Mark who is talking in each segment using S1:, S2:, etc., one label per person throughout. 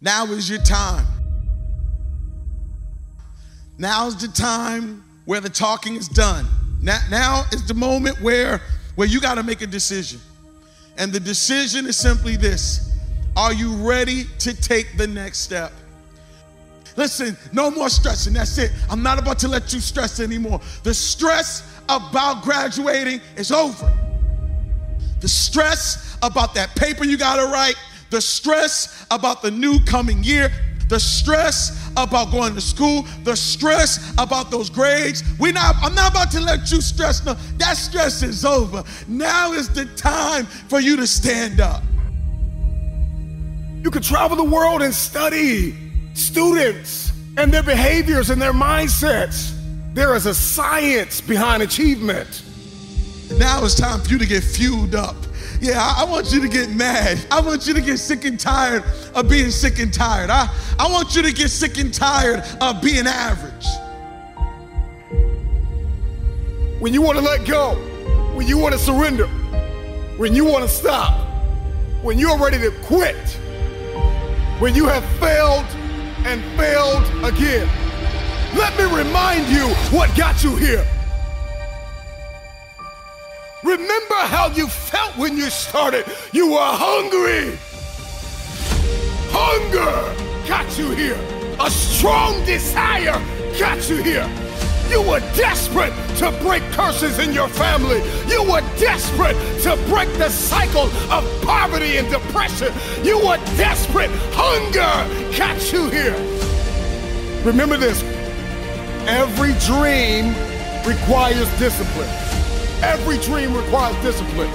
S1: Now is your time. Now's the time where the talking is done. Now, now is the moment where, where you got to make a decision. And the decision is simply this Are you ready to take the next step? Listen, no more stressing. That's it. I'm not about to let you stress anymore. The stress about graduating is over. The stress about that paper you got to write, the stress about the new coming year, the stress about going to school, the stress about those grades. We not, I'm not about to let you stress. No, that stress is over. Now is the time for you to stand up.
S2: You can travel the world and study students and their behaviors and their mindsets. There is a science behind achievement.
S1: Now it's time for you to get fueled up. Yeah, I, want you to get mad. I want you to get sick and tired of being sick and tired. I, I want you to get sick and tired of being average.
S2: When you want to let go, when you want to surrender, when you want to stop, when you're ready to quit, when you have failed and failed again. Let me remind you what got you here. Remember how you felt when you started. You were hungry. Hunger got you here. A strong desire got you here. You were desperate to break curses in your family. You were desperate to break the cycle of poverty and depression. You were desperate. Hunger got you here. Remember this every dream requires discipline. Every dream requires discipline.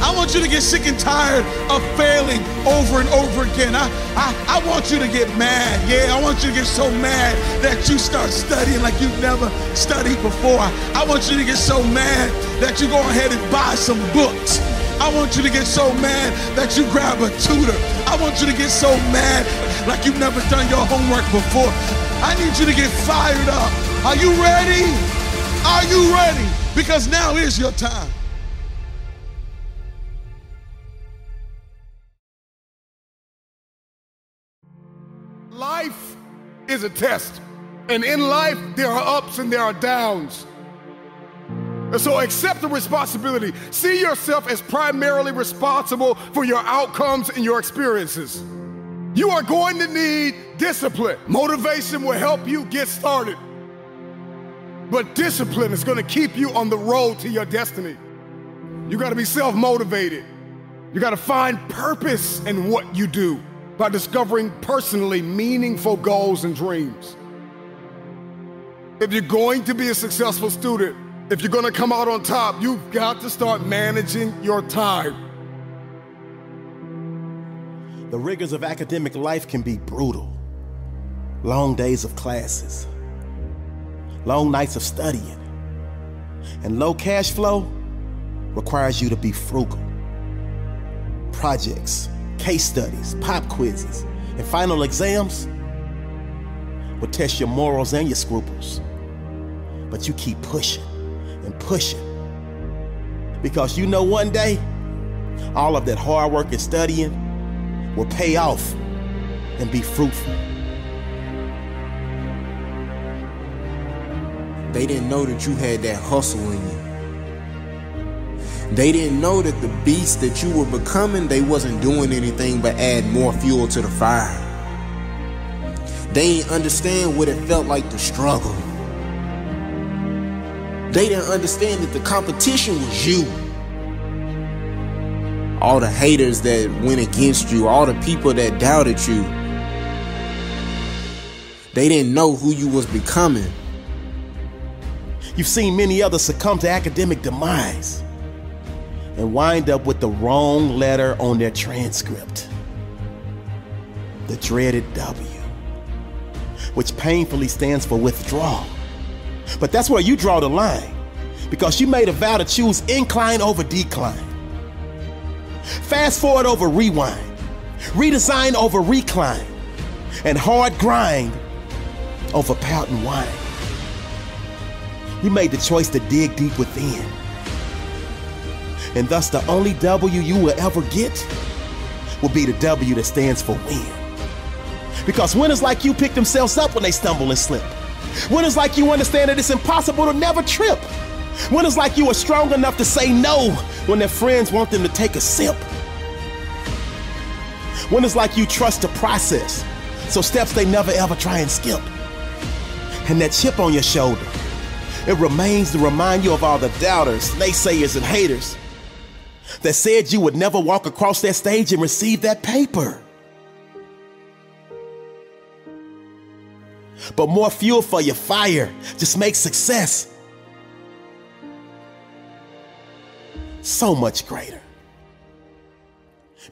S1: I want you to get sick and tired of failing over and over again. I, I, I want you to get mad. Yeah, I want you to get so mad that you start studying like you've never studied before. I want you to get so mad that you go ahead and buy some books. I want you to get so mad that you grab a tutor. I want you to get so mad like you've never done your homework before. I need you to get fired up. Are you ready? Are you ready? Because now is your time.
S2: Life is a test. And in life, there are ups and there are downs. And so accept the responsibility. See yourself as primarily responsible for your outcomes and your experiences. You are going to need discipline. Motivation will help you get started. But discipline is going to keep you on the road to your destiny. You got to be self motivated. You got to find purpose in what you do by discovering personally meaningful goals and dreams. If you're going to be a successful student, if you're going to come out on top, you've got to start managing your time.
S3: The rigors of academic life can be brutal. Long days of classes long nights of studying. And low cash flow requires you to be frugal. Projects, case studies, pop quizzes, and final exams will test your morals and your scruples. But you keep pushing and pushing because you know one day all of that hard work and studying will pay off and be fruitful.
S4: They didn't know that you had that hustle in you. They didn't know that the beast that you were becoming, they wasn't doing anything but add more fuel to the fire. They didn't understand what it felt like to struggle. They didn't understand that the competition was you. All the haters that went against you, all the people that doubted you, they didn't know who you was becoming.
S3: You've seen many others succumb to academic demise and wind up with the wrong letter on their transcript. The dreaded W, which painfully stands for withdrawal. But that's where you draw the line because you made a vow to choose incline over decline. Fast forward over rewind, redesign over recline, and hard grind over pout and whine. You made the choice to dig deep within. And thus, the only W you will ever get will be the W that stands for win. Because winners like you pick themselves up when they stumble and slip. Winners like you understand that it's impossible to never trip. Winners like you are strong enough to say no when their friends want them to take a sip. Winners like you trust the process, so steps they never ever try and skip. And that chip on your shoulder, it remains to remind you of all the doubters, naysayers, and haters that said you would never walk across that stage and receive that paper. But more fuel for your fire just makes success so much greater.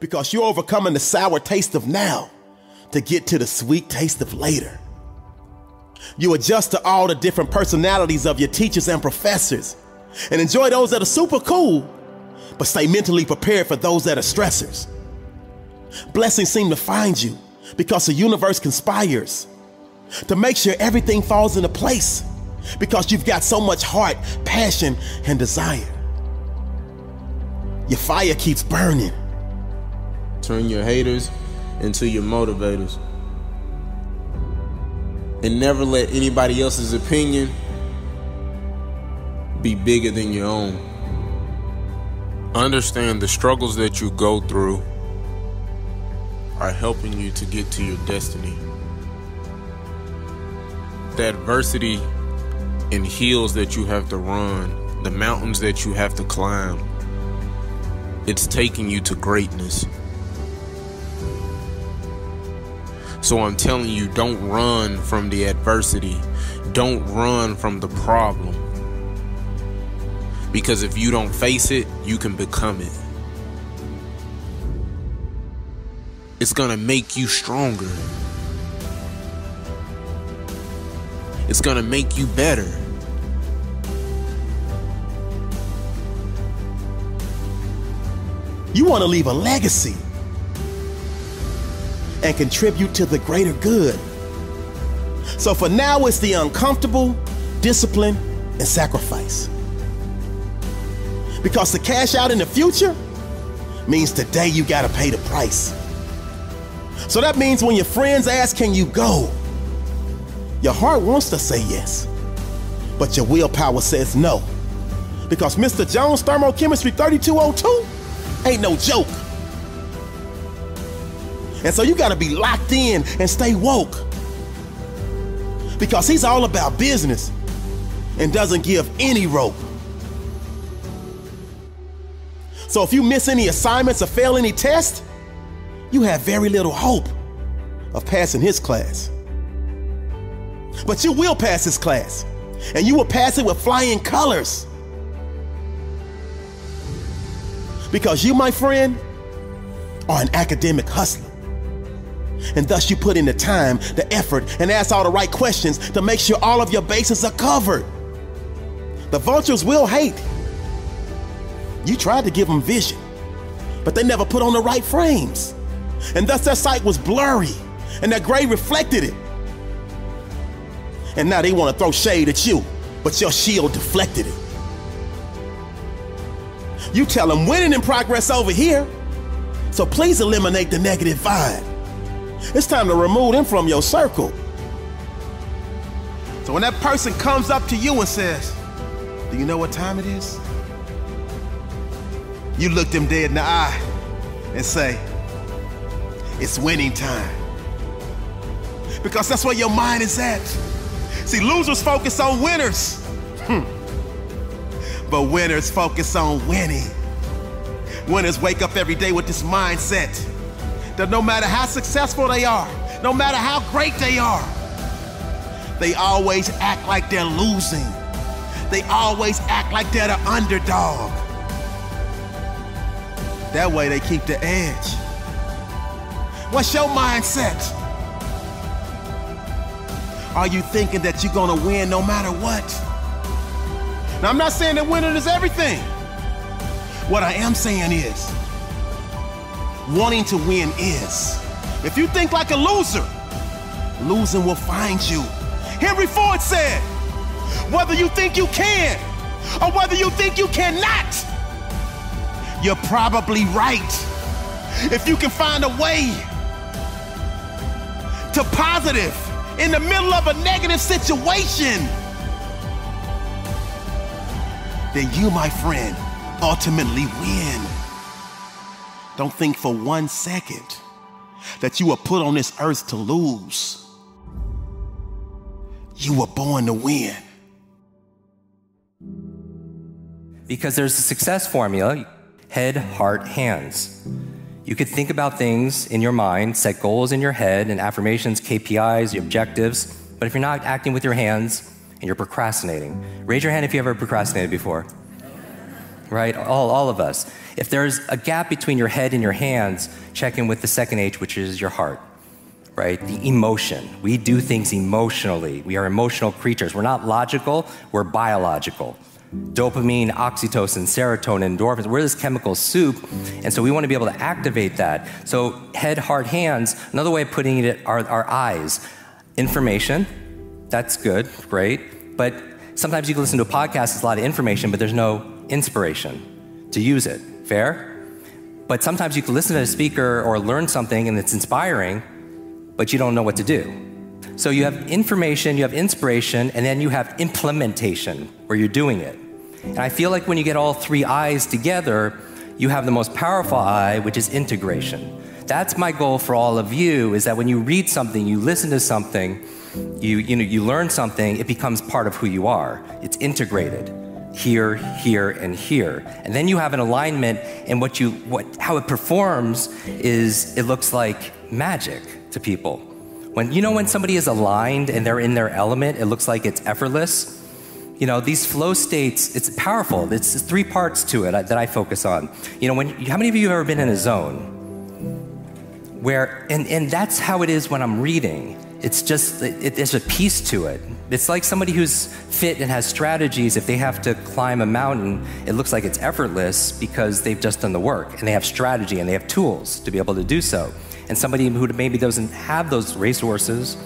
S3: Because you're overcoming the sour taste of now to get to the sweet taste of later. You adjust to all the different personalities of your teachers and professors and enjoy those that are super cool, but stay mentally prepared for those that are stressors. Blessings seem to find you because the universe conspires to make sure everything falls into place because you've got so much heart, passion, and desire. Your fire keeps burning.
S4: Turn your haters into your motivators. And never let anybody else's opinion be bigger than your own. Understand the struggles that you go through are helping you to get to your destiny. The adversity and hills that you have to run, the mountains that you have to climb, it's taking you to greatness. So I'm telling you, don't run from the adversity. Don't run from the problem. Because if you don't face it, you can become it. It's gonna make you stronger. It's gonna make you better.
S3: You want to leave a legacy and contribute to the greater good. So for now, it's the uncomfortable, discipline, and sacrifice. Because to cash out in the future means today you got to pay the price. So that means when your friends ask, Can you go? Your heart wants to say yes, but your willpower says no. Because Mr. Jones Thermochemistry 3202 ain't no joke. And so you gotta be locked in and stay woke. Because he's all about business and doesn't give any rope. So if you miss any assignments or fail any test, you have very little hope of passing his class. But you will pass his class, and you will pass it with flying colors. Because you, my friend, are an academic hustler. And thus you put in the time, the effort, and ask all the right questions to make sure all of your bases are covered. The vultures will hate. You tried to give them vision, but they never put on the right frames. And thus their sight was blurry, and their gray reflected it. And now they want to throw shade at you, but your shield deflected it. You tell them winning in progress over here, so please eliminate the negative vibe. It's time to remove them from your circle. So when that person comes up to you and says, Do you know what time it is? You look them dead in the eye and say, It's winning time. Because that's where your mind is at. See, losers focus on winners. Hmm. But winners focus on winning. Winners wake up every day with this mindset that no matter how successful they are, no matter how great they are, they always act like they're losing. They always act like they're the underdog. That way they keep the edge. What's your mindset? Are you thinking that you're gonna win no matter what? Now, I'm not saying that winning is everything. What I am saying is, wanting to win is. If you think like a loser, losing will find you. Henry Ford said, whether you think you can or whether you think you cannot, you're probably right. If you can find a way to positive in the middle of a negative situation, then you, my friend, ultimately win. Don't think for one second that you were put on this earth to lose. You were born to win.
S5: Because there's a success formula head, heart, hands. You could think about things in your mind, set goals in your head, and affirmations, KPIs, your objectives, but if you're not acting with your hands and you're procrastinating, raise your hand if you ever procrastinated before. Right? All, all of us. If there's a gap between your head and your hands, check in with the second H, which is your heart right? The emotion. We do things emotionally. We are emotional creatures. We're not logical, we're biological dopamine, oxytocin, serotonin, endorphins. We're this chemical soup, and so we want to be able to activate that. So, head, heart, hands. Another way of putting it are our eyes. Information, that's good, great. But sometimes you can listen to a podcast, it's a lot of information, but there's no inspiration to use it. Fair? But sometimes you can listen to a speaker or learn something and it's inspiring, but you don't know what to do. So you have information, you have inspiration, and then you have implementation where you're doing it. And I feel like when you get all three eyes together, you have the most powerful eye, which is integration. That's my goal for all of you is that when you read something, you listen to something, you, you, know, you learn something, it becomes part of who you are. It's integrated here, here, and here. And then you have an alignment, and what you, what, how it performs is it looks like magic to people. When you know when somebody is aligned and they're in their element, it looks like it's effortless you know these flow states it's powerful it's three parts to it uh, that i focus on you know when how many of you have ever been in a zone where and, and that's how it is when i'm reading it's just it, there's a peace to it it's like somebody who's fit and has strategies if they have to climb a mountain it looks like it's effortless because they've just done the work and they have strategy and they have tools to be able to do so and somebody who maybe doesn't have those resources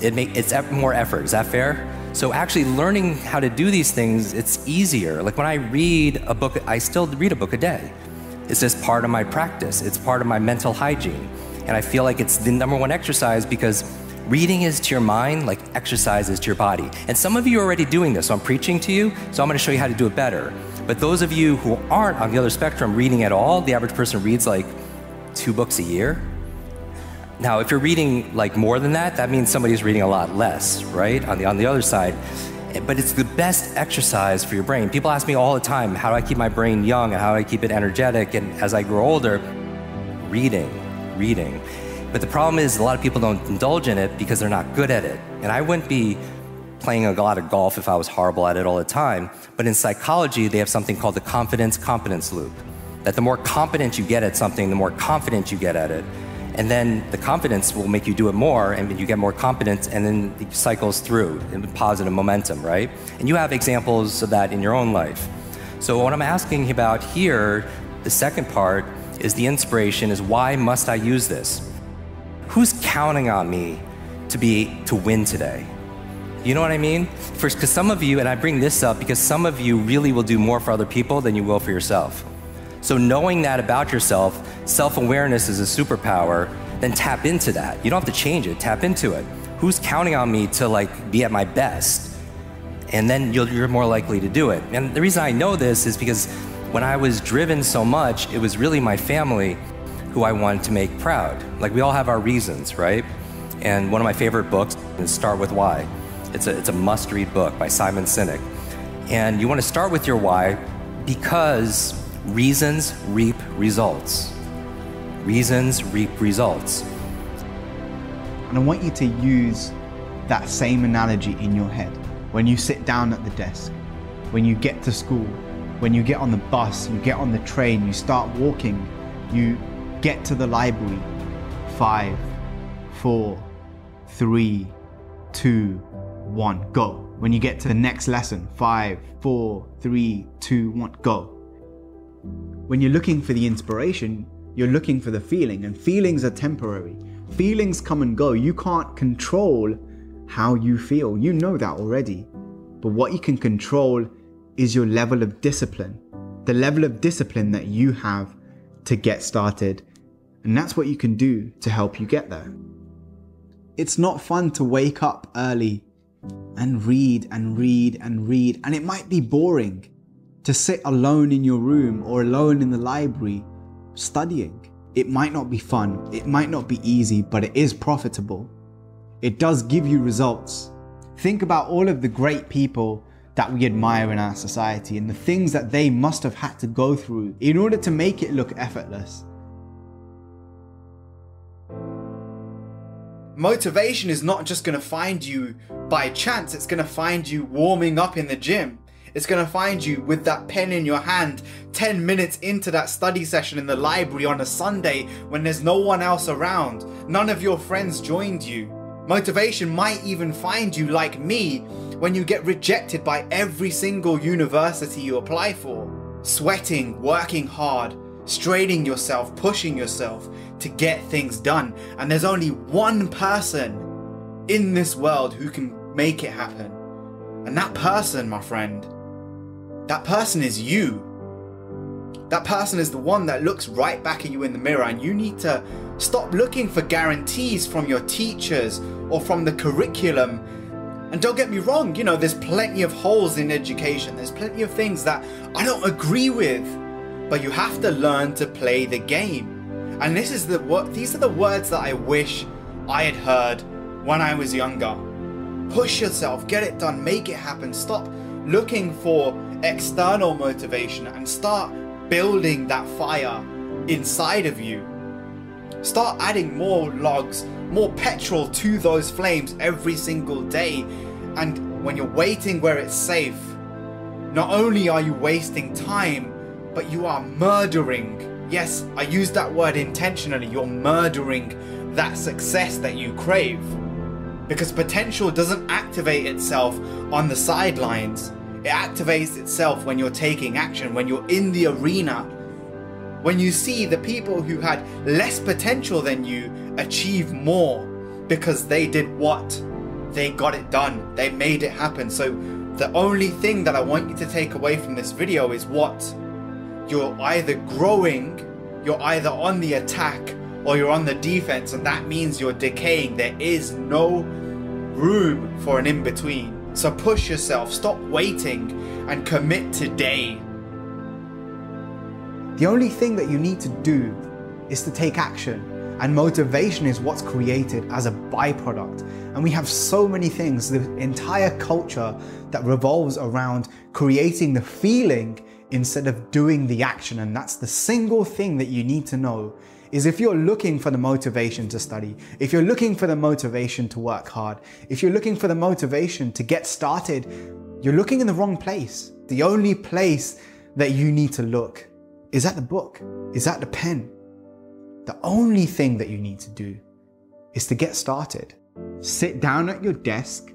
S5: it it's more effort is that fair so actually learning how to do these things, it's easier. Like when I read a book, I still read a book a day. It's just part of my practice. It's part of my mental hygiene. And I feel like it's the number one exercise because reading is to your mind like exercise is to your body. And some of you are already doing this, so I'm preaching to you, so I'm gonna show you how to do it better. But those of you who aren't on the other spectrum reading at all, the average person reads like two books a year. Now, if you're reading like more than that, that means somebody's reading a lot less, right? On the on the other side. Eh, but it's the best exercise for your brain. People ask me all the time, how do I keep my brain young and how do I keep it energetic? And as I grow older, reading, reading. But the problem is a lot of people don't indulge in it because they're not good at it. And I wouldn't be playing a lot of golf if I was horrible at it all the time. But in psychology, they have something called the confidence competence loop. That the more competent you get at something, the more confident you get at it. And then the confidence will make you do it more, and you get more confidence, and then it cycles through in positive momentum, right? And you have examples of that in your own life. So, what I'm asking about here, the second part, is the inspiration is why must I use this? Who's counting on me to be to win today? You know what I mean? First, because some of you, and I bring this up because some of you really will do more for other people than you will for yourself. So, knowing that about yourself, self awareness is a superpower, then tap into that. You don't have to change it, tap into it. Who's counting on me to like be at my best? And then you're more likely to do it. And the reason I know this is because when I was driven so much, it was really my family who I wanted to make proud. Like we all have our reasons, right? And one of my favorite books is Start With Why. It's a, it's a must read book by Simon Sinek. And you want to start with your why because Reasons reap results. Reasons reap results.
S6: And I want you to use that same analogy in your head when you sit down at the desk, when you get to school, when you get on the bus, you get on the train, you start walking, you get to the library. Five, four, three, two, one, go. When you get to the next lesson, five, four, three, two, one, go. When you're looking for the inspiration, you're looking for the feeling, and feelings are temporary. Feelings come and go. You can't control how you feel. You know that already. But what you can control is your level of discipline, the level of discipline that you have to get started. And that's what you can do to help you get there. It's not fun to wake up early and read and read and read, and it might be boring to sit alone in your room or alone in the library studying. It might not be fun, it might not be easy, but it is profitable. It does give you results. Think about all of the great people that we admire in our society and the things that they must have had to go through in order to make it look effortless. Motivation is not just going to find you by chance, it's going to find you warming up in the gym. It's going to find you with that pen in your hand 10 minutes into that study session in the library on a Sunday when there's no one else around. None of your friends joined you. Motivation might even find you like me when you get rejected by every single university you apply for. Sweating, working hard, straining yourself, pushing yourself to get things done. And there's only one person in this world who can make it happen. And that person, my friend, that person is you. That person is the one that looks right back at you in the mirror, and you need to stop looking for guarantees from your teachers or from the curriculum. And don't get me wrong, you know, there's plenty of holes in education, there's plenty of things that I don't agree with, but you have to learn to play the game. And this is the what these are the words that I wish I had heard when I was younger. Push yourself, get it done, make it happen. Stop looking for external motivation and start building that fire inside of you. Start adding more logs, more petrol to those flames every single day. And when you're waiting where it's safe, not only are you wasting time, but you are murdering. Yes, I use that word intentionally. You're murdering that success that you crave. Because potential doesn't activate itself on the sidelines. It activates itself when you're taking action, when you're in the arena. When you see the people who had less potential than you achieve more because they did what? They got it done. They made it happen. So the only thing that I want you to take away from this video is what? You're either growing, you're either on the attack, or you're on the defense, and that means you're decaying. There is no room for an in between. So push yourself, stop waiting, and commit today. The only thing that you need to do is to take action. And motivation is what's created as a byproduct. And we have so many things, the entire culture that revolves around creating the feeling instead of doing the action. And that's the single thing that you need to know is if you're looking for the motivation to study, if you're looking for the motivation to work hard, if you're looking for the motivation to get started, you're looking in the wrong place. The only place that you need to look is at the book, is at the pen. The only thing that you need to do is to get started. Sit down at your desk,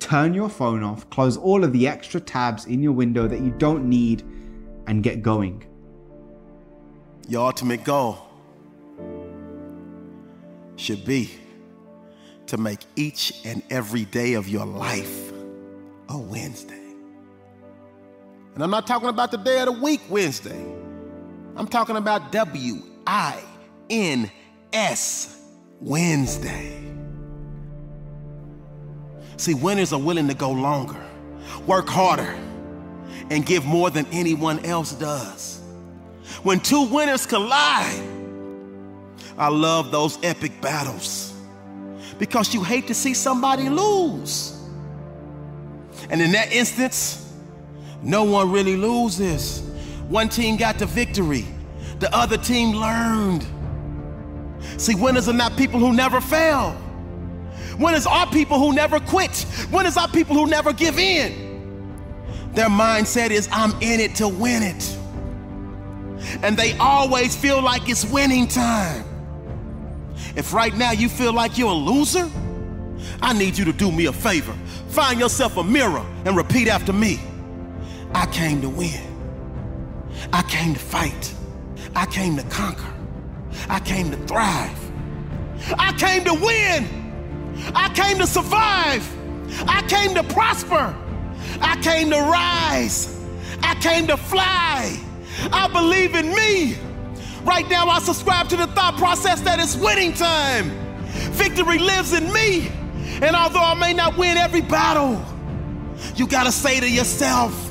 S6: turn your phone off, close all of the extra tabs in your window that you don't need, and get going.
S3: Your ultimate goal should be to make each and every day of your life a Wednesday. And I'm not talking about the day of the week, Wednesday. I'm talking about W I N S, Wednesday. See, winners are willing to go longer, work harder, and give more than anyone else does. When two winners collide, I love those epic battles because you hate to see somebody lose. And in that instance, no one really loses. One team got the victory, the other team learned. See, winners are not people who never fail. Winners our people who never quit. Winners our people who never give in. Their mindset is, I'm in it to win it. And they always feel like it's winning time. If right now you feel like you're a loser, I need you to do me a favor. Find yourself a mirror and repeat after me. I came to win. I came to fight. I came to conquer. I came to thrive. I came to win. I came to survive. I came to prosper. I came to rise. I came to fly. I believe in me. Right now, I subscribe to the thought process that it's winning time. Victory lives in me. And although I may not win every battle, you gotta say to yourself,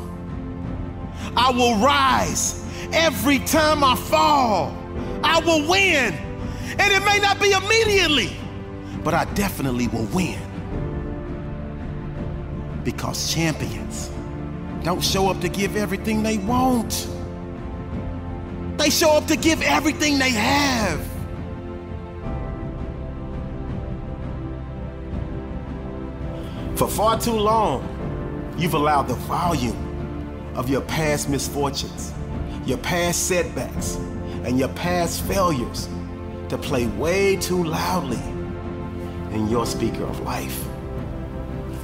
S3: I will rise every time I fall. I will win. And it may not be immediately, but I definitely will win. Because champions don't show up to give everything they want. They show up to give everything they have. For far too long, you've allowed the volume of your past misfortunes, your past setbacks, and your past failures to play way too loudly in your speaker of life.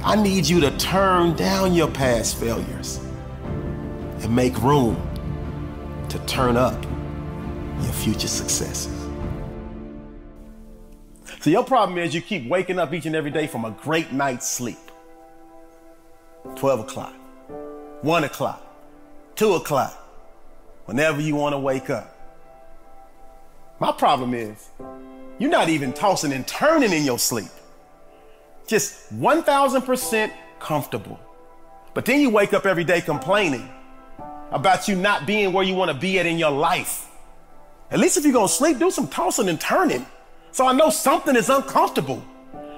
S3: I need you to turn down your past failures and make room to turn up your future successes. So, your problem is you keep waking up each and every day from a great night's sleep. 12 o'clock, 1 o'clock, 2 o'clock, whenever you want to wake up. My problem is you're not even tossing and turning in your sleep. Just 1000% comfortable. But then you wake up every day complaining about you not being where you want to be at in your life. At least if you're going to sleep, do some tossing and turning. So I know something is uncomfortable.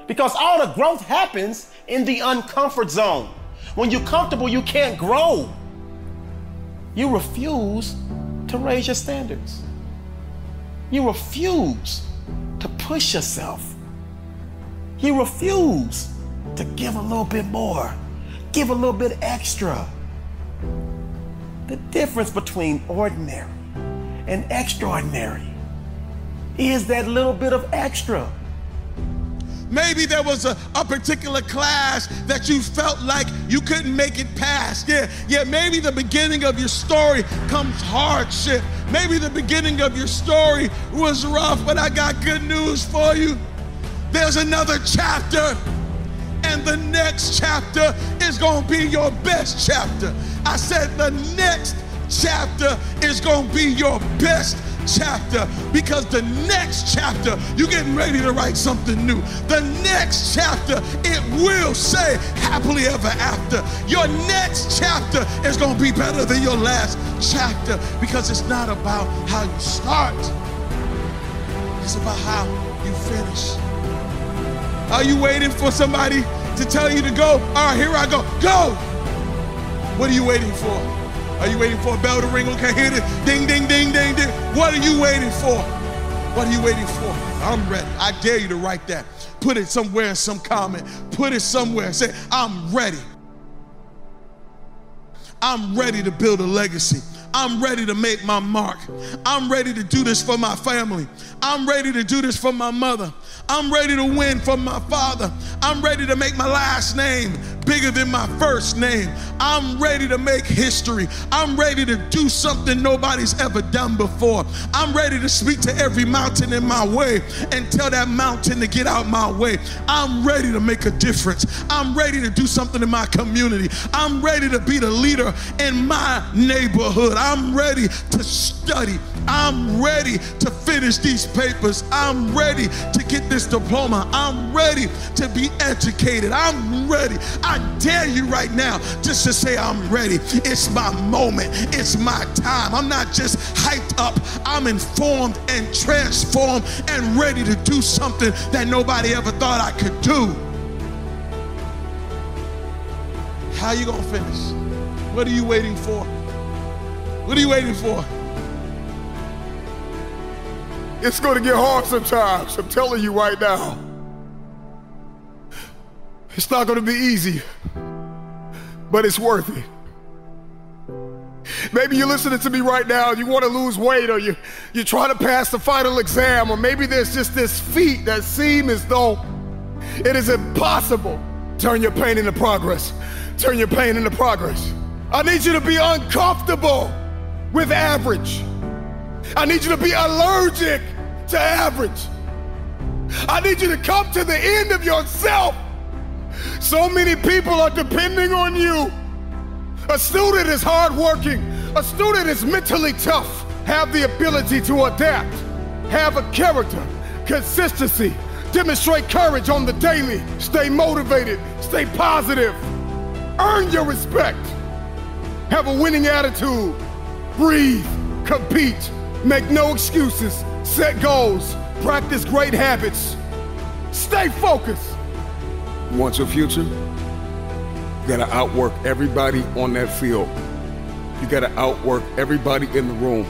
S3: Because all the growth happens in the uncomfort zone. When you're comfortable, you can't grow. You refuse to raise your standards. You refuse to push yourself. You refuse to give a little bit more, give a little bit extra. The difference between ordinary and extraordinary is that little bit of extra.
S1: Maybe there was a, a particular class that you felt like you couldn't make it past. Yeah, yeah, maybe the beginning of your story comes hardship. Maybe the beginning of your story was rough, but I got good news for you. There's another chapter, and the next chapter is going to be your best chapter. I said the next chapter is going to be your best chapter because the next chapter you're getting ready to write something new. The next chapter it will say happily ever after. Your next chapter is going to be better than your last chapter because it's not about how you start. It's about how you finish. Are you waiting for somebody to tell you to go? All right here i go. Go! What are you waiting for are you waiting for a bell to ring? Okay, hear it. Ding, ding, ding, ding, ding. What are you waiting for? What are you waiting for? I'm ready. I dare you to write that. Put it somewhere in some comment. Put it somewhere. Say, I'm ready. I'm ready to build a legacy. I'm ready to make my mark. I'm ready to do this for my family. I'm ready to do this for my mother. I'm ready to win for my father. I'm ready to make my last name bigger than my first name. I'm ready to make history. I'm ready to do something nobody's ever done before. I'm ready to speak to every mountain in my way and tell that mountain to get out my way. I'm ready to make a difference. I'm ready to do something in my community. I'm ready to be the leader in my neighborhood. I'm ready to study. I'm ready to finish these papers. I'm ready to get this diploma. I'm ready to be educated. I'm ready. I dare you right now just to say, I'm ready. It's my moment. It's my time. I'm not just hyped up, I'm informed and transformed and ready to do something that nobody ever thought I could do. How you gonna finish? What are you waiting for? What are you waiting for?
S2: It's going to get hard sometimes. I'm telling you right now. It's not going to be easy, but it's worth it. Maybe you're listening to me right now you want to lose weight or you, you're trying to pass the final exam, or maybe there's just this feat that seems as though it is impossible. Turn your pain into progress. Turn your pain into progress. I need you to be uncomfortable with average. I need you to be allergic to average. I need you to come to the end of yourself. So many people are depending on you. A student is hardworking. A student is mentally tough. Have the ability to adapt. Have a character, consistency, Demonstrate courage on the daily. Stay motivated. Stay positive. Earn your respect. Have a winning attitude. Breathe. Compete. Make no excuses. Set goals. Practice great habits. Stay focused. Want your future? You gotta outwork everybody on that field. You gotta outwork everybody in the room.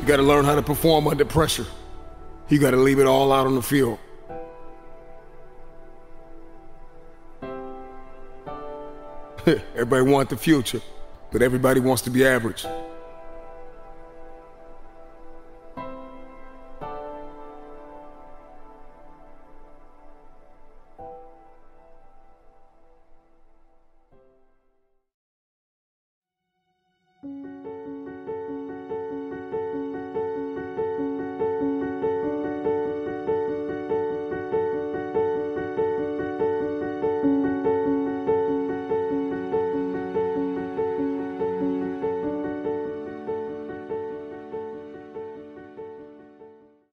S2: You gotta learn how to perform under pressure. You gotta leave it all out on the field. everybody wants the future, but everybody wants to be average.